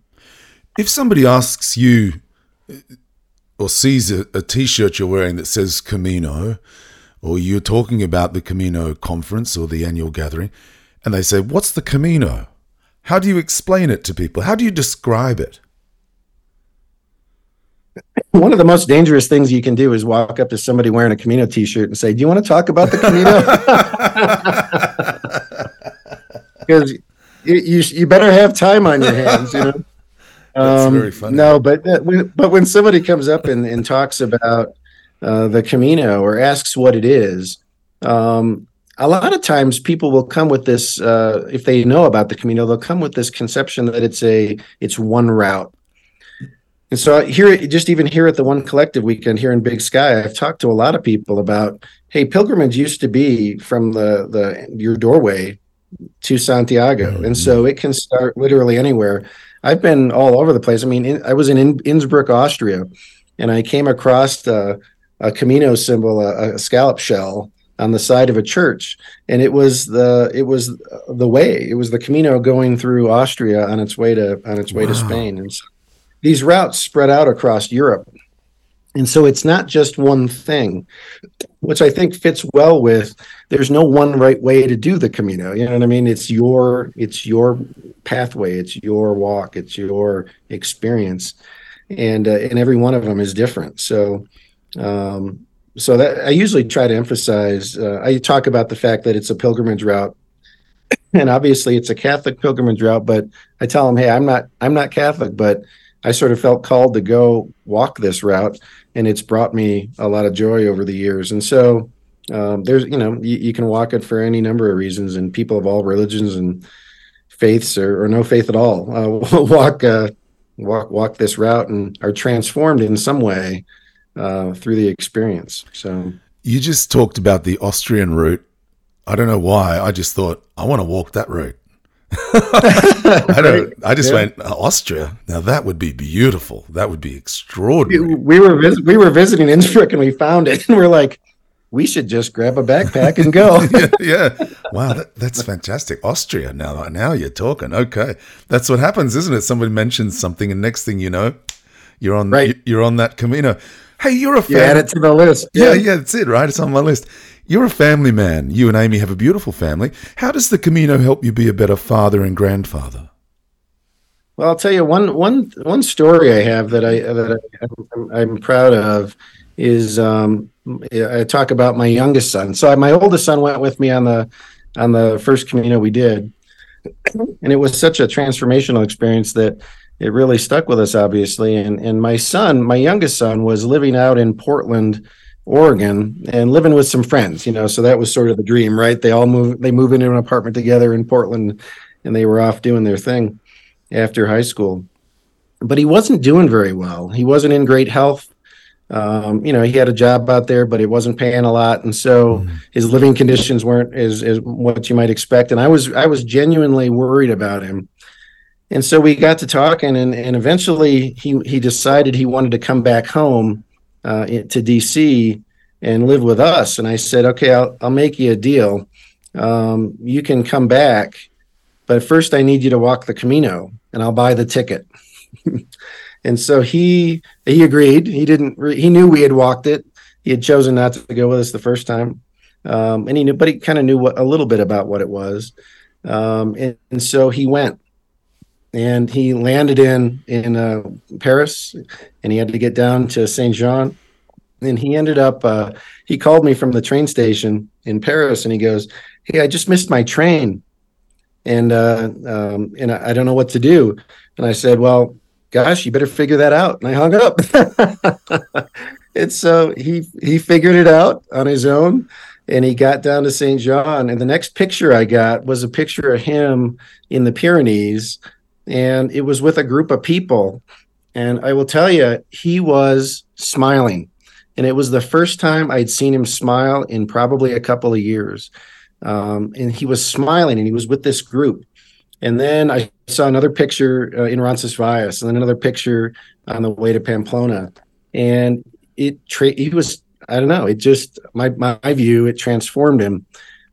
If somebody asks you or sees a a t-shirt you're wearing that says Camino, or you're talking about the Camino conference or the annual gathering, and they say, What's the Camino? How do you explain it to people? How do you describe it? One of the most dangerous things you can do is walk up to somebody wearing a Camino t-shirt and say, "Do you want to talk about the Camino?" *laughs* Because you, you, you better have time on your hands, you know. *laughs* That's Um, very funny. No, but uh, when, but when somebody comes up and, and talks about uh, the Camino or asks what it is, um, a lot of times people will come with this. Uh, if they know about the Camino, they'll come with this conception that it's a it's one route. And so here, just even here at the One Collective weekend here in Big Sky, I've talked to a lot of people about, hey, pilgrimage used to be from the the your doorway to Santiago, mm-hmm. and so it can start literally anywhere. I've been all over the place. I mean, in, I was in, in Innsbruck, Austria, and I came across a, a Camino symbol, a, a scallop shell on the side of a church, and it was the it was the way. It was the Camino going through Austria on its way to on its way to Spain, and so these routes spread out across Europe, and so it's not just one thing, which I think fits well with. There's no one right way to do the Camino. You know what I mean? It's your it's your pathway, it's your walk, it's your experience, and uh, and every one of them is different. So. Um, so that I usually try to emphasize. Uh, I talk about the fact that it's a pilgrimage route, and obviously it's a Catholic pilgrimage route. But I tell them, hey, I'm not I'm not Catholic, but I sort of felt called to go walk this route, and it's brought me a lot of joy over the years. And so um, there's you know you, you can walk it for any number of reasons, and people of all religions and faiths or, or no faith at all uh, *laughs* walk uh, walk walk this route and are transformed in some way uh, through the experience. So You just talked about the Austrian route. I don't know why. I just thought I want to walk that route. *laughs* I don't. I just Yeah. went "Uh, Austria. Now that would be beautiful. That would be extraordinary. we were vis- we were visiting Innsbruck and we found it *laughs* and we're like, we should just grab a backpack and go. *laughs* yeah, yeah. Wow, that, that's fantastic. Austria. Now, now you're talking. Okay, that's what happens, isn't it? Somebody mentions something, and next thing you know, you're on. Right. You're on that Camino. Hey, you're a you add fan. it to the list. Yeah, yeah, that's it, right? It's on my list. You're a family man. You and Amy have a beautiful family. How does the Camino help you be a better father and grandfather? Well, I'll tell you one one one story I have that I that I, I'm, I'm proud of is um, I talk about my youngest son. So my oldest son went with me on the on the first Camino we did, and it was such a transformational experience that it really stuck with us, obviously. And and my son, my youngest son, was living out in Portland. Oregon and living with some friends, you know, so that was sort of the dream, right? They all move, they move into an apartment together in Portland and they were off doing their thing after high school. But he wasn't doing very well. He wasn't in great health. Um, you know, he had a job out there, but it wasn't paying a lot, and so his living conditions weren't as, as what you might expect. And I was I was genuinely worried about him. and so we got to talking, and, and eventually he he decided he wanted to come back home uh, to DC and live with us. And I said, okay, I'll I'll make you a deal. Um, you can come back, but first I need you to walk the Camino, and I'll buy the ticket. *laughs* and so he he agreed. He didn't. Re- he knew we had walked it. He had chosen not to go with us the first time, um, and he knew, but he kind of knew what, a little bit about what it was. Um, and, and, so he went, and he landed in in uh, Paris, and he had to get down to Saint Jean, and he ended up. Uh, he called me from the train station in Paris, and he goes, "Hey, I just missed my train." and uh, um, and I, I, don't know what to do. And I said, well, gosh, you better figure that out. And I hung up. *laughs* and so he he figured it out on his own, and he got down to St. John. And the next picture I got was a picture of him in the Pyrenees, and it was with a group of people. And I will tell you, he was smiling. And it was the first time I'd seen him smile in probably a couple of years um, and he was smiling and he was with this group. And then I saw another picture uh, in Roncesvalles and then another picture on the way to Pamplona. And it, tra- he was, I don't know, it just, my, my view, it transformed him.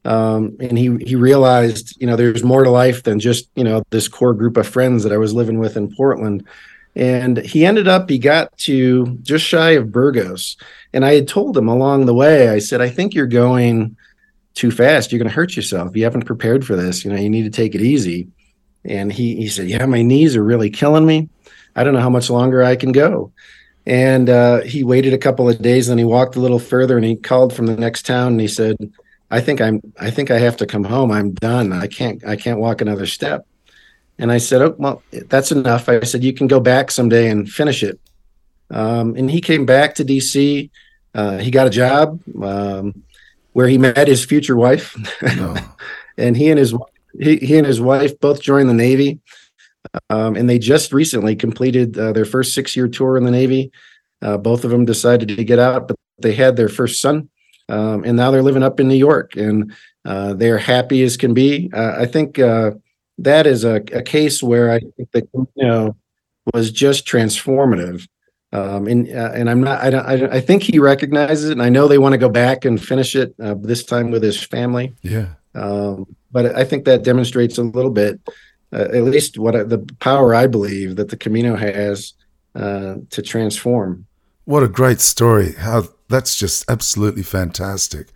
Um, and he, he realized, you know, there's more to life than just, you know, this core group of friends that I was living with in Portland. And he ended up, he got to just shy of Burgos. And I had told him along the way, I said, I think you're going, too fast, you're going to hurt yourself. You haven't prepared for this. You know, you need to take it easy. And he, he said, Yeah, my knees are really killing me. I don't know how much longer I can go. And uh, he waited a couple of days, and he walked a little further, and he called from the next town, and he said, "I think I'm. I think I have to come home. I'm done. I can't. I can't walk another step." And I said, "Oh, well, that's enough." I said, "You can go back someday and finish it." Um, and he came back to DC. Uh, he got a job. Um, where he met his future wife, oh. *laughs* and he and his he, he and his wife both joined the Navy, um, and they just recently completed uh, their first six year tour in the Navy. Uh, both of them decided to get out, but they had their first son, um, and now they're living up in New York, and uh, they're happy as can be. Uh, I think uh, that is a, a, case where I think that you know was just transformative um, and uh, and I'm not. I don't. I, I, think he recognizes it, and I know they want to go back and finish it uh, this time with his family. Yeah. Um, but I think that demonstrates a little bit, uh, at least what I, the power I believe that the Camino has uh, to transform. What a great story! How that's just absolutely fantastic,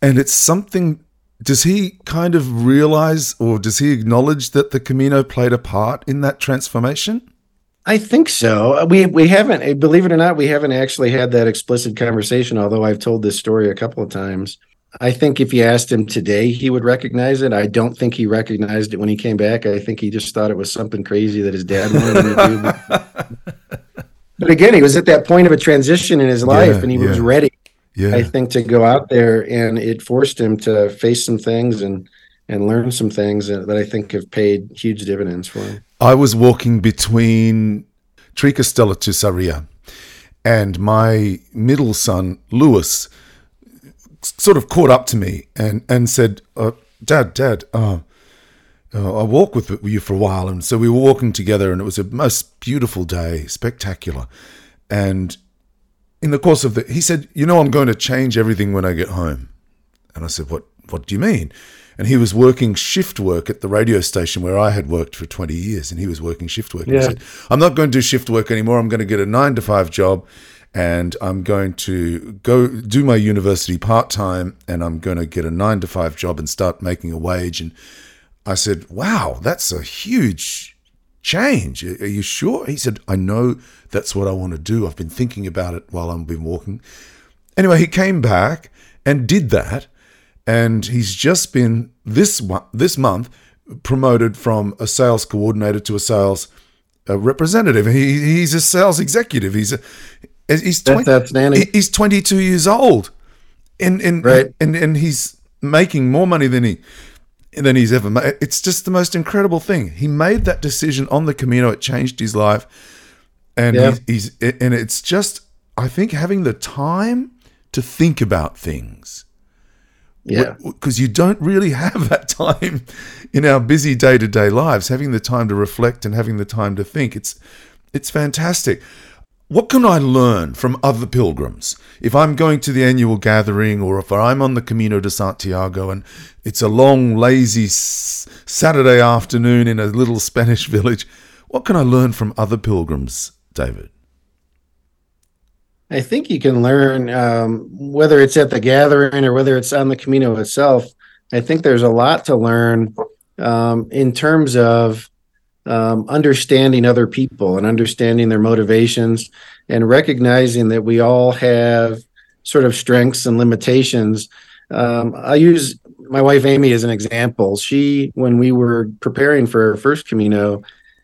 and it's something. Does he kind of realize, or does he acknowledge that the Camino played a part in that transformation? I think so. We we haven't, eh, believe it or not, we haven't actually had that explicit conversation. Although I've told this story a couple of times. I think if you asked him today, he would recognize it. I don't think he recognized it when he came back. I think he just thought it was something crazy that his dad wanted him to do. *laughs* But, again, he was at that point of a transition in his life, yeah, and he yeah. was ready. Yeah. I think to go out there, and it forced him to face some things and and learn some things that I think have paid huge dividends for him. I was walking between Triacastela to Sarria, and my middle son, Lewis, sort of caught up to me and, and said, uh, Dad, Dad, uh, uh, I'll walk with you for a while. And so we were walking together, and it was a most beautiful day, spectacular. And in the course of the, he said, You know, I'm going to change everything when I get home. And I said, What, what do you mean? and he was working shift work at the radio station where I had worked for 20 years, and he was working shift work. Yeah. He said, I'm not going to do shift work anymore. I'm going to get a nine to five job, and I'm going to go do my university part time, and I'm going to get a nine to five job and start making a wage. And I said, Wow, that's a huge change. Are you sure? He said, I know that's what I want to do. I've been thinking about it while I've been walking. Anyway, he came back and did that and he's just been this this month promoted from a sales coordinator to a sales uh, representative. He, he's a sales executive. He's a, he's 20, that's, that's he's 22 years old, and and, right. and and he's making more money than he than he's ever made. It's just the most incredible thing. He made that decision on the Camino. It changed his life, and yeah. he's, he's and it's just I think having the time to think about things Yeah. Because you don't really have that *laughs* time in our busy day to day lives, having the time to reflect and having the time to think. It's, it's fantastic. What can I learn from other pilgrims? If I'm going to the annual gathering or if I'm on the Camino de Santiago and it's a long, lazy Saturday afternoon in a little Spanish village, what can I learn from other pilgrims, David? I think you can learn um, whether it's at the gathering or whether it's on the Camino itself. I think there's a lot to learn um, in terms of um, understanding other people and understanding their motivations and recognizing that we all have sort of strengths and limitations. Um, I use my wife Amy as an example. She, when we were preparing for our first Camino,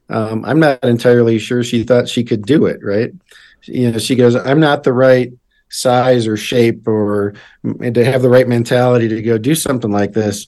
um, I'm not entirely sure she thought she could do it. Right? You know, she goes, "I'm not the right size or shape or to have the right mentality to go do something like this."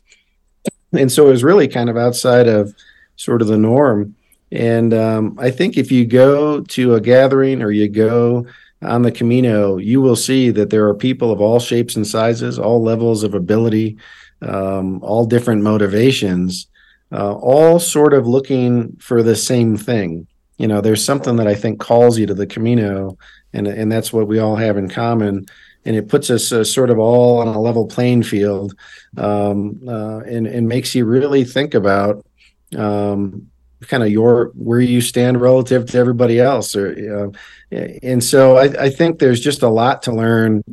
And so it was really kind of outside of sort of the norm. And um, I think if you go to a gathering or you go on the Camino, you will see that there are people of all shapes and sizes, all levels of ability, um, all different motivations, uh, all sort of looking for the same thing. You know, there's something that I think calls you to the Camino, and and that's what we all have in common. And it puts us uh, sort of all on a level playing field, um, uh, and and makes you really think about um, kind of your where you stand relative to everybody else or uh, and so I, I, think there's just a lot to learn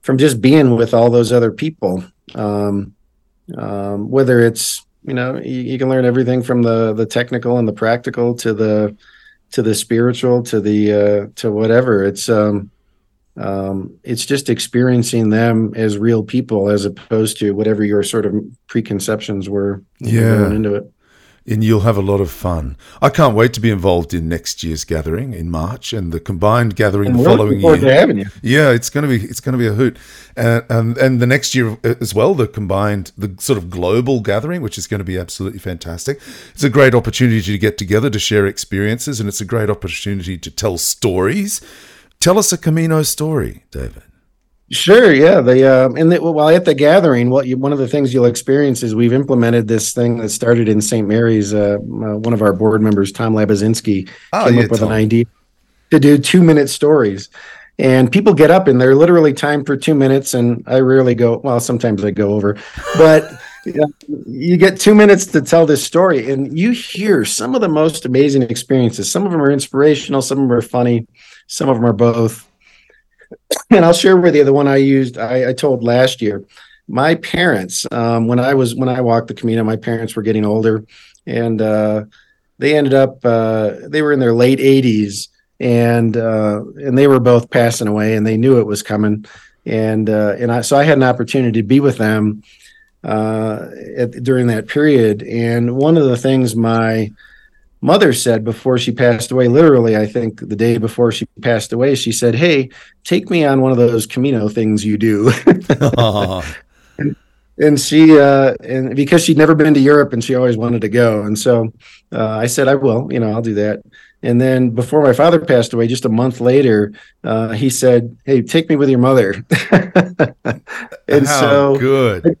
from just being with all those other people. Um, um, whether it's you know you, you, can learn everything from the the technical and the practical to the to the spiritual to the uh, to whatever. It's um, um, it's just experiencing them as real people as opposed to whatever your sort of preconceptions were yeah. going into it and you'll have a lot of fun. I can't wait to be involved in next year's gathering in March and the combined gathering and the following year. To having you. Yeah, it's going to be it's going to be a hoot, and and, and the next year uh, as well, the combined the sort of global gathering, which is going to be absolutely fantastic. It's a great opportunity to get together to share experiences, and it's a great opportunity to tell stories. Tell us a Camino story, David. Sure, yeah. The um, and the, while at the gathering, what you, one of the things you'll experience is we've implemented this thing that started in St. Mary's. Uh, uh, one of our board members, Tom Labazinski, oh, came yeah, up with Tom. an idea to do two minute stories, and people get up and they're literally timed for two minutes. And I rarely go. Well, sometimes I go over, but. *laughs* you get two minutes to tell this story, and you hear some of the most amazing experiences. Some of them are inspirational, some of them are funny, some of them are both *coughs* and I'll share with you the one I used. I, I told last year. My parents, um, when I was when I walked the Camino, my parents were getting older, and uh, they ended up uh, they were in their late 80s, and uh, and they were both passing away, and they knew it was coming, and uh, and I so I had an opportunity to be with them uh, at, during that period, and one of the things my mother said before she passed away, literally, I think the day before she passed away, she said, Hey, take me on one of those Camino things you do. *laughs* and, and, she, uh, and because she'd never been to Europe and she always wanted to go. And so uh, I said, I will, you know, I'll do that. And then before my father passed away, just a month later, uh, he said, Hey, take me with your mother. *laughs* and How so good.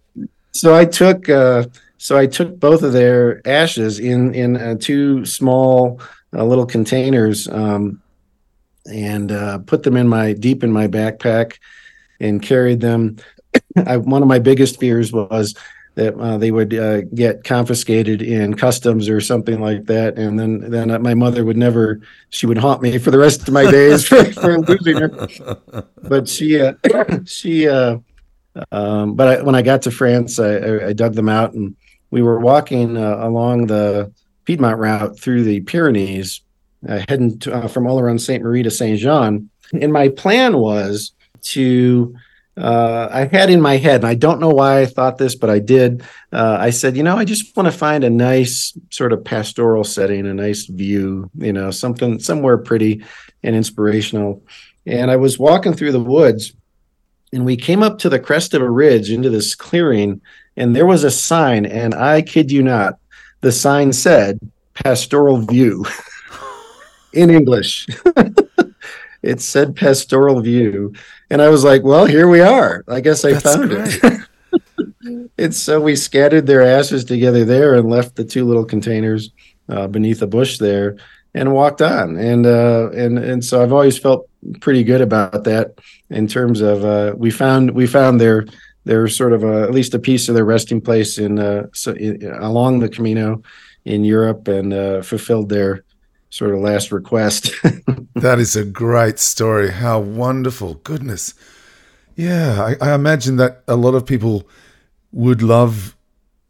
So I took, uh, so I took both of their ashes in in uh, two small uh, little containers um, and uh, put them in my deep in my backpack and carried them. *clears throat* I, one of my biggest fears was that uh, they would uh, get confiscated in customs or something like that, and then then my mother would never. She would haunt me for the rest of my days for, for losing her. But she uh, *clears throat* she. Um, but I, when I got to France, I, I, dug them out and we were walking uh, along the Piedmont route through the Pyrenees, uh, heading to, uh, from Oloron Sainte Marie to Saint Jean. And my plan was to, uh, I had in my head, and I don't know why I thought this, but I did. Uh, I said, you know, I just want to find a nice sort of pastoral setting, a nice view, you know, something somewhere pretty and inspirational. And I was walking through the woods and we came up to the crest of a ridge into this clearing and there was a sign, and I kid you not, the sign said pastoral view *laughs* in English. *laughs* it said pastoral view. And I was like, well, here we are. I guess I That's found great. it. *laughs* and so we scattered their ashes together there and left the two little containers uh, beneath a bush there and walked on. And uh, and and so I've always felt pretty good about that in terms of uh, we found we found their their sort of a, at least a piece of their resting place in, uh, so in along the Camino in Europe and uh, fulfilled their sort of last request. *laughs* that is a great story. How wonderful! Goodness, yeah. I, I imagine that a lot of people would love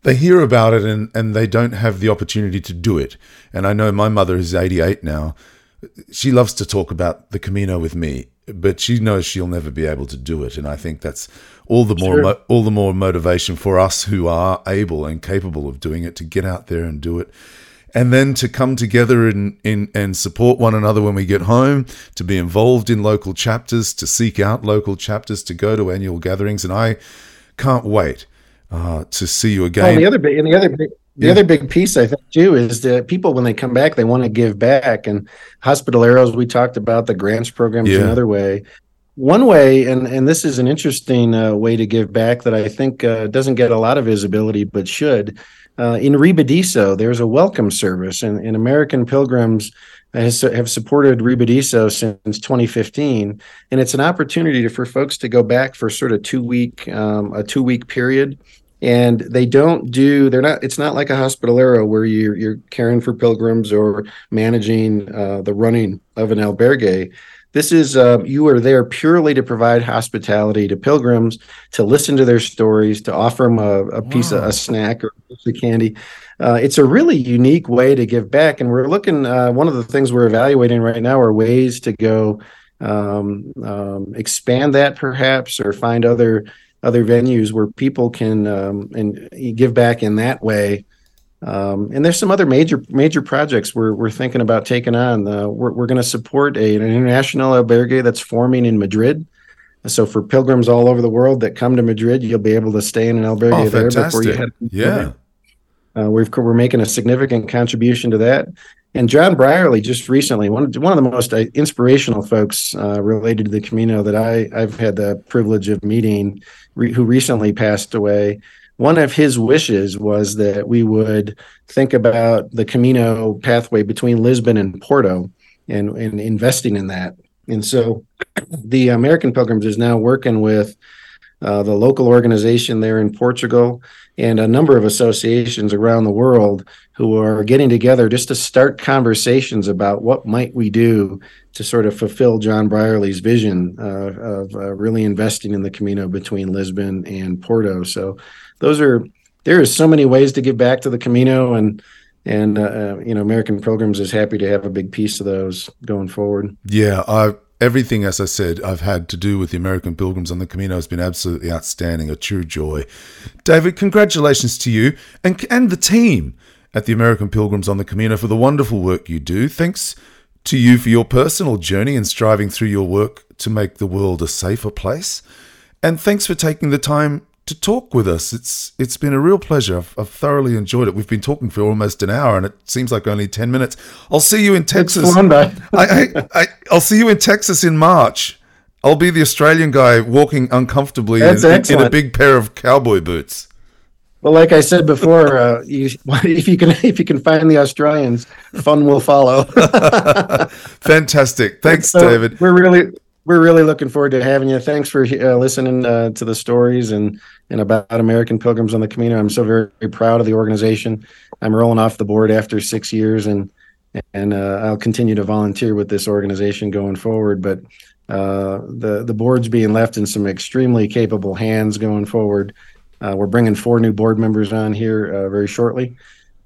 they hear about it and, and they don't have the opportunity to do it. And I know my mother is 88 now. She loves to talk about the Camino with me, but she knows she'll never be able to do it. And I think that's all the more sure. all the more motivation for us who are able and capable of doing it to get out there and do it. And then to come together and, in, and support one another when we get home, to be involved in local chapters, to seek out local chapters, to go to annual gatherings. And I can't wait uh, to see you again. Well, the other big, and the other big, the yeah. other big piece I think too is that people when they come back they want to give back and hospitaleros we talked about the grants program is yeah. another way. One way, and and this is an interesting uh, way to give back that I think uh, doesn't get a lot of visibility but should. Uh, in Ribadiso, there's a welcome service, and, and American Pilgrims has, have supported Ribadiso since 2015, and it's an opportunity to, for folks to go back for sort of two week um, a two week period and they don't do they're not it's not like a hospitalero where you're you're caring for pilgrims or managing uh, the running of an albergue this is uh, you are there purely to provide hospitality to pilgrims to listen to their stories to offer them a, a piece of a snack or a piece of candy uh, it's a really unique way to give back and we're looking uh, one of the things we're evaluating right now are ways to go um, um, expand that perhaps or find other other venues where people can um, and give back in that way. Um, and there's some other major major projects we're we're thinking about taking on. Uh, we're we're going to support a, an international albergue that's forming in Madrid. So for pilgrims all over the world that come to Madrid, you'll be able to stay in an albergue oh, there before you head. Yeah, uh, we've we're making a significant contribution to that. And John Brierley just recently, one of, one of the most uh, inspirational folks uh, related to the Camino that I, I've had the privilege of meeting, re, who recently passed away. One of his wishes was that we would think about the Camino pathway between Lisbon and Porto and, and investing in that. And so *clears throat* the American Pilgrims is now working with uh, the local organization there in Portugal and a number of associations around the world who are getting together just to start conversations about what might we do to sort of fulfill John Brierley's vision uh, of uh, really investing in the Camino between Lisbon and Porto. So those are there is so many ways to give back to the Camino and and uh, uh you know American Pilgrims is happy to have a big piece of those going forward. Yeah, I everything, as I said, I've had to do with the American Pilgrims on the Camino has been absolutely outstanding, a true joy. David, congratulations to you and, and the team at the American Pilgrims on the Camino for the wonderful work you do. Thanks to you for your personal journey and striving through your work to make the world a safer place. And thanks for taking the time to talk with us. It's it's been a real pleasure. I've, I've, thoroughly enjoyed it. We've been talking for almost an hour, and it seems like only ten minutes. I'll see you in Texas. *laughs* I, I, I, I'll see you in Texas in March. I'll be the Australian guy walking uncomfortably in, in, a big pair of cowboy boots. Well, like I said before, uh, you, *laughs* if you can if you can find the Australians, fun will follow. *laughs* Fantastic, thanks, so David. We're really we're really looking forward to having you. Thanks for uh, listening uh, to the stories and and about American Pilgrims on the Camino. I'm so very, very, proud of the organization. I'm rolling off the board after six years, and and uh, I'll continue to volunteer with this organization going forward. But uh, the the board's being left in some extremely capable hands going forward. Uh, we're bringing four new board members on here uh, very shortly.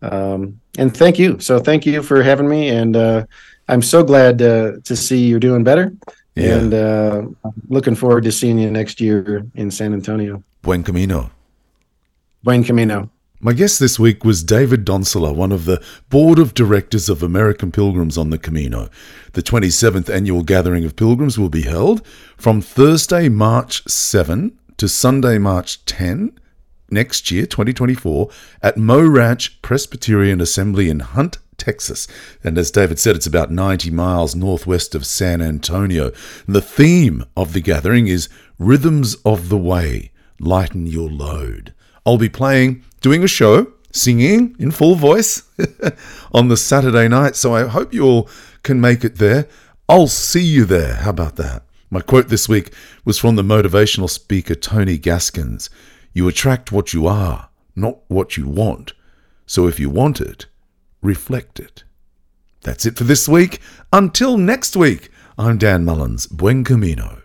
Um, and thank you. So thank you for having me, and I'm so glad to see you're doing better. Yeah. And uh, looking forward to seeing you next year in San Antonio. Buen Camino. Buen Camino. My guest this week was David Donselar, one of the board of directors of American Pilgrims on the Camino. The 27th annual gathering of pilgrims will be held from Thursday, March 7 to Sunday, March 10 next year, 2024, at Mo Ranch Presbyterian Assembly in Hunt, Texas. And as David said, it's about 90 miles northwest of San Antonio. The theme of the gathering is Rhythms of the Way, Lighten Your Load. I'll be playing, doing a show, singing in full voice *laughs* on the Saturday night. So I hope you all can make it there. I'll see you there. How about that? My quote this week was from the motivational speaker Tony Gaskins You attract what you are, not what you want. So if you want it, reflect it. That's it for this week. Until next week, I'm Dan Mullins. Buen Camino.